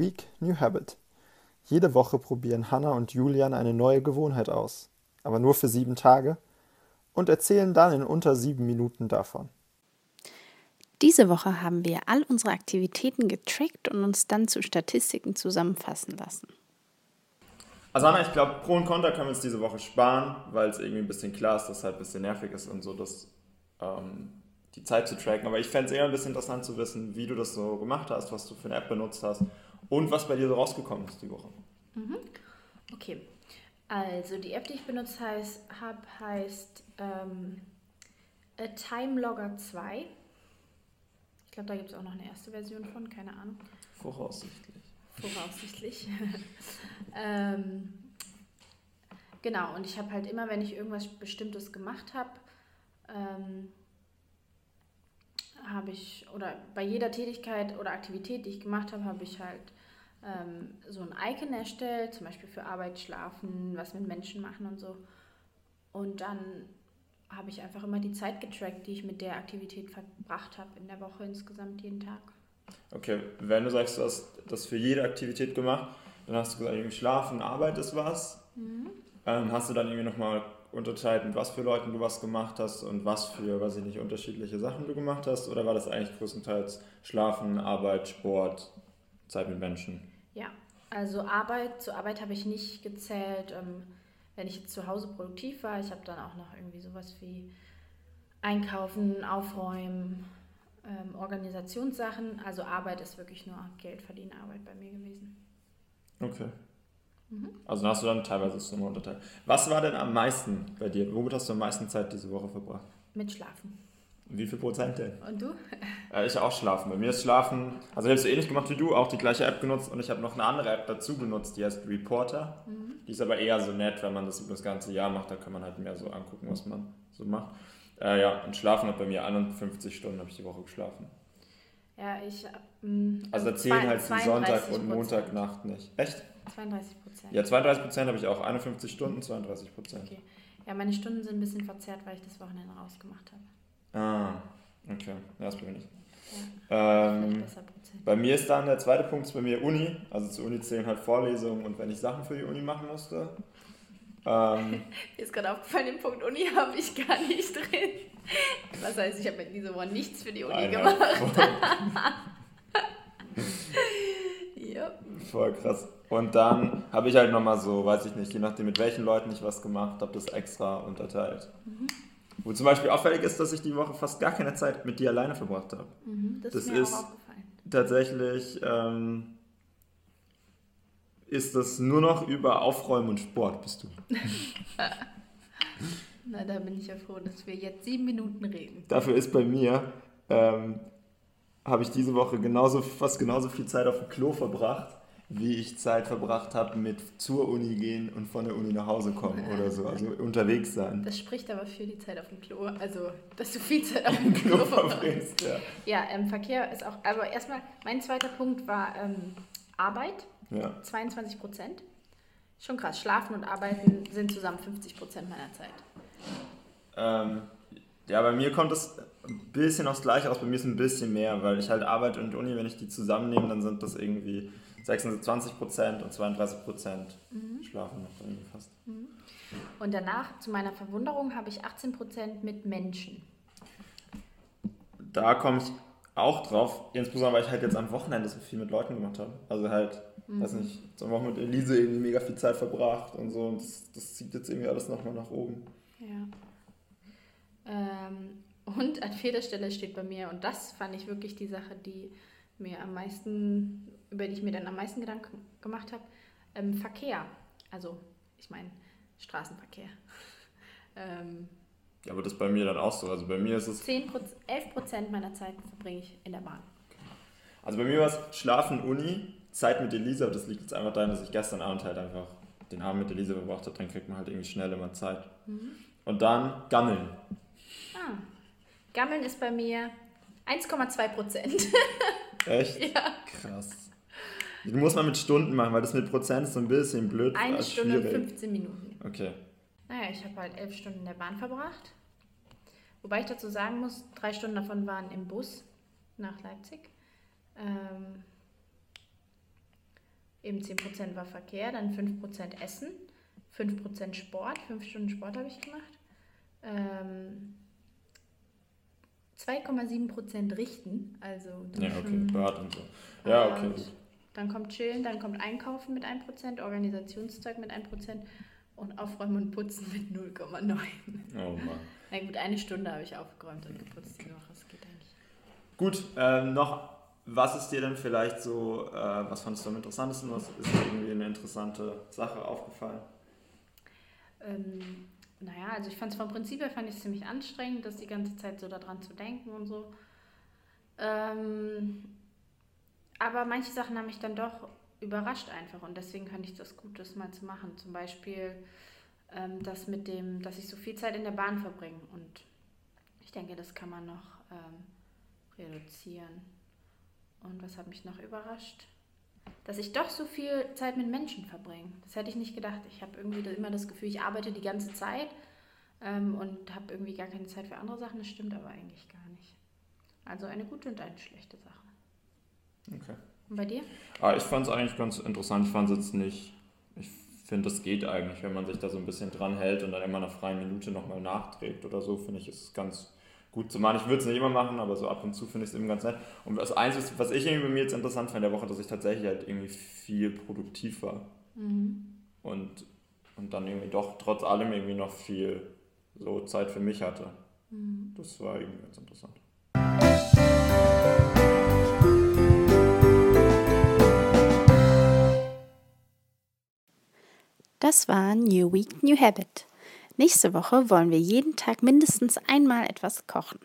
Week, New Habit. Jede Woche probieren Hannah und Julian eine neue Gewohnheit aus, aber nur für sieben Tage und erzählen dann in unter sieben Minuten davon. Diese Woche haben wir all unsere Aktivitäten getrackt und uns dann zu Statistiken zusammenfassen lassen. Also Anna, ich glaube, Pro und Contra können wir uns diese Woche sparen, weil es irgendwie ein bisschen klar ist, dass es halt ein bisschen nervig ist und so, dass ähm, die Zeit zu tracken. Aber ich fände es eher ein bisschen interessant zu wissen, wie du das so gemacht hast, was du für eine App benutzt hast und was bei dir so rausgekommen ist die Woche. Mhm. Okay, also die App, die ich benutzt habe, heißt ähm, Timelogger 2. Ich glaube, da gibt es auch noch eine erste Version von, keine Ahnung. Voraussichtlich. Voraussichtlich. ähm, genau, und ich habe halt immer, wenn ich irgendwas Bestimmtes gemacht habe, ähm, habe ich, oder bei jeder Tätigkeit oder Aktivität, die ich gemacht habe, habe ich halt ähm, so ein Icon erstellt, zum Beispiel für Arbeit, Schlafen, was mit Menschen machen und so. Und dann habe ich einfach immer die Zeit getrackt, die ich mit der Aktivität verbracht habe in der Woche insgesamt jeden Tag. Okay, wenn du sagst, du hast das für jede Aktivität gemacht, dann hast du gesagt, irgendwie Schlafen, Arbeit ist was. Mhm. Ähm, hast du dann irgendwie nochmal mit was für Leuten du was gemacht hast und was für, weiß ich nicht, unterschiedliche Sachen du gemacht hast? Oder war das eigentlich größtenteils Schlafen, Arbeit, Sport, Zeit mit Menschen? Ja, also Arbeit, zur Arbeit habe ich nicht gezählt, ähm, wenn ich jetzt zu Hause produktiv war. Ich habe dann auch noch irgendwie sowas wie Einkaufen, Aufräumen, ähm, Organisationssachen. Also Arbeit ist wirklich nur Geld verdienen Arbeit bei mir gewesen. Okay. Mhm. Also hast du dann teilweise so eine unterteilt. Was war denn am meisten bei dir? Womit hast du am meisten Zeit diese Woche verbracht? Mit Schlafen. Wie viel Prozent denn? Und du? Äh, ich auch schlafen. Bei mir ist Schlafen, also ich habe es ähnlich gemacht wie du, auch die gleiche App genutzt und ich habe noch eine andere App dazu genutzt, die heißt Reporter. Mhm. Die ist aber eher so nett, wenn man das über das ganze Jahr macht, da kann man halt mehr so angucken, was man so macht. Äh, ja, und Schlafen hat bei mir 51 Stunden habe ich die Woche geschlafen. Ja, ich. Ähm, also da zählen halt die Sonntag und Montagnacht nicht. Echt? 32 Prozent. Ja, 32 Prozent habe ich auch. 51 Stunden, 32 Prozent. Okay. Ja, meine Stunden sind ein bisschen verzerrt, weil ich das Wochenende rausgemacht habe. Ah, okay. Ja, das bin ich nicht. Ja, ähm, bei mir ist dann der zweite Punkt bei mir Uni. Also zur Uni zählen halt Vorlesungen und wenn ich Sachen für die Uni machen musste. Ähm, Mir ist gerade aufgefallen, den Punkt Uni habe ich gar nicht drin. Was heißt, ich habe mit dieser Woche nichts für die Uni gemacht. ja. Voll krass. Und dann habe ich halt nochmal so, weiß ich nicht, je nachdem mit welchen Leuten ich was gemacht habe, das extra unterteilt. Mhm. Wo zum Beispiel auffällig ist, dass ich die Woche fast gar keine Zeit mit dir alleine verbracht habe. Mhm, das, das, ist mir ist auch aufgefallen. Tatsächlich ähm, ist das nur noch über Aufräumen und Sport bist du. Na, da bin ich ja froh, dass wir jetzt sieben Minuten reden. Dafür ist bei mir, ähm, habe ich diese Woche genauso, fast genauso viel Zeit auf dem Klo verbracht wie ich Zeit verbracht habe mit zur Uni gehen und von der Uni nach Hause kommen oder so, also unterwegs sein. Das spricht aber für die Zeit auf dem Klo, also dass du viel Zeit auf dem Klo, Klo verbringst. Ja, ja ähm, Verkehr ist auch, aber erstmal, mein zweiter Punkt war ähm, Arbeit, ja. 22 Prozent. Schon krass, Schlafen und Arbeiten sind zusammen 50 Prozent meiner Zeit. Ähm, ja, bei mir kommt es ein bisschen aufs Gleiche aus, bei mir ist ein bisschen mehr, weil ich halt Arbeit und Uni, wenn ich die zusammennehme, dann sind das irgendwie 26 Prozent und 32 Prozent mhm. schlafen noch irgendwie fast. Mhm. Und danach, zu meiner Verwunderung, habe ich 18 Prozent mit Menschen. Da komme ich auch drauf, insbesondere weil ich halt jetzt am Wochenende so viel mit Leuten gemacht habe. Also halt, mhm. weiß nicht, am Wochenende mit Elise irgendwie mega viel Zeit verbracht und so. Und das, das zieht jetzt irgendwie alles nochmal nach oben. Ja. Ähm, und an vierter Stelle steht bei mir, und das fand ich wirklich die Sache, die mir am meisten, über die ich mir dann am meisten Gedanken gemacht habe, ähm, Verkehr. Also, ich meine, Straßenverkehr. ähm, ja, aber das ist bei mir dann auch so. Also bei mir ist es. 10 11 Prozent meiner Zeit verbringe ich in der Bahn. Also bei mir war es Schlafen, Uni, Zeit mit Elisa. Das liegt jetzt einfach daran, dass ich gestern Abend halt einfach den Abend mit Elisa verbracht habe. Dann kriegt man halt irgendwie schnell immer Zeit. Mhm. Und dann Gammeln. Ah. Gammeln ist bei mir 1,2 Prozent. Echt? Ja. Krass. Die muss man mit Stunden machen, weil das mit Prozent ist so ein bisschen blöd. Eine Stunde und 15 Minuten. Okay. Naja, ich habe halt elf Stunden in der Bahn verbracht. Wobei ich dazu sagen muss, drei Stunden davon waren im Bus nach Leipzig. Ähm, eben 10% war Verkehr, dann 5% Essen, 5% Sport, 5 Stunden Sport habe ich gemacht. Ähm, 2,7% richten, also Ja, okay, Bad und so. Ja, okay. gut. Dann kommt Chillen, dann kommt Einkaufen mit 1%, Organisationszeug mit 1% und Aufräumen und Putzen mit 0,9. Oh Mann. Na gut, eine Stunde habe ich aufgeräumt und geputzt die Woche, das geht eigentlich. Gut, ähm, noch, was ist dir denn vielleicht so, äh, was fandest du am interessantesten? Was ist dir irgendwie eine interessante Sache aufgefallen? Ähm, naja, also ich fand es vom Prinzip her fand ich ziemlich anstrengend, das die ganze Zeit so daran zu denken und so. Ähm, aber manche Sachen haben mich dann doch überrascht einfach und deswegen fand ich das gut, das mal zu machen. Zum Beispiel ähm, das mit dem, dass ich so viel Zeit in der Bahn verbringe und ich denke, das kann man noch ähm, reduzieren. Und was hat mich noch überrascht? Dass ich doch so viel Zeit mit Menschen verbringe. Das hätte ich nicht gedacht. Ich habe irgendwie immer das Gefühl, ich arbeite die ganze Zeit ähm, und habe irgendwie gar keine Zeit für andere Sachen. Das stimmt aber eigentlich gar nicht. Also eine gute und eine schlechte Sache. Okay. Und bei dir? Ah, ich fand es eigentlich ganz interessant. Ich fand es jetzt nicht. Ich finde, das geht eigentlich, wenn man sich da so ein bisschen dran hält und dann immer nach freien Minute nochmal nachträgt oder so, finde ich, ist es ganz gut zu machen. Ich würde es nicht immer machen, aber so ab und zu finde ich es eben ganz nett. Und das Einzige, was ich irgendwie bei mir jetzt interessant fand in der Woche, dass ich tatsächlich halt irgendwie viel produktiv war. Und, und dann irgendwie doch trotz allem irgendwie noch viel so Zeit für mich hatte. Das war irgendwie ganz interessant. Das war New Week, New Habit. Nächste Woche wollen wir jeden Tag mindestens einmal etwas kochen.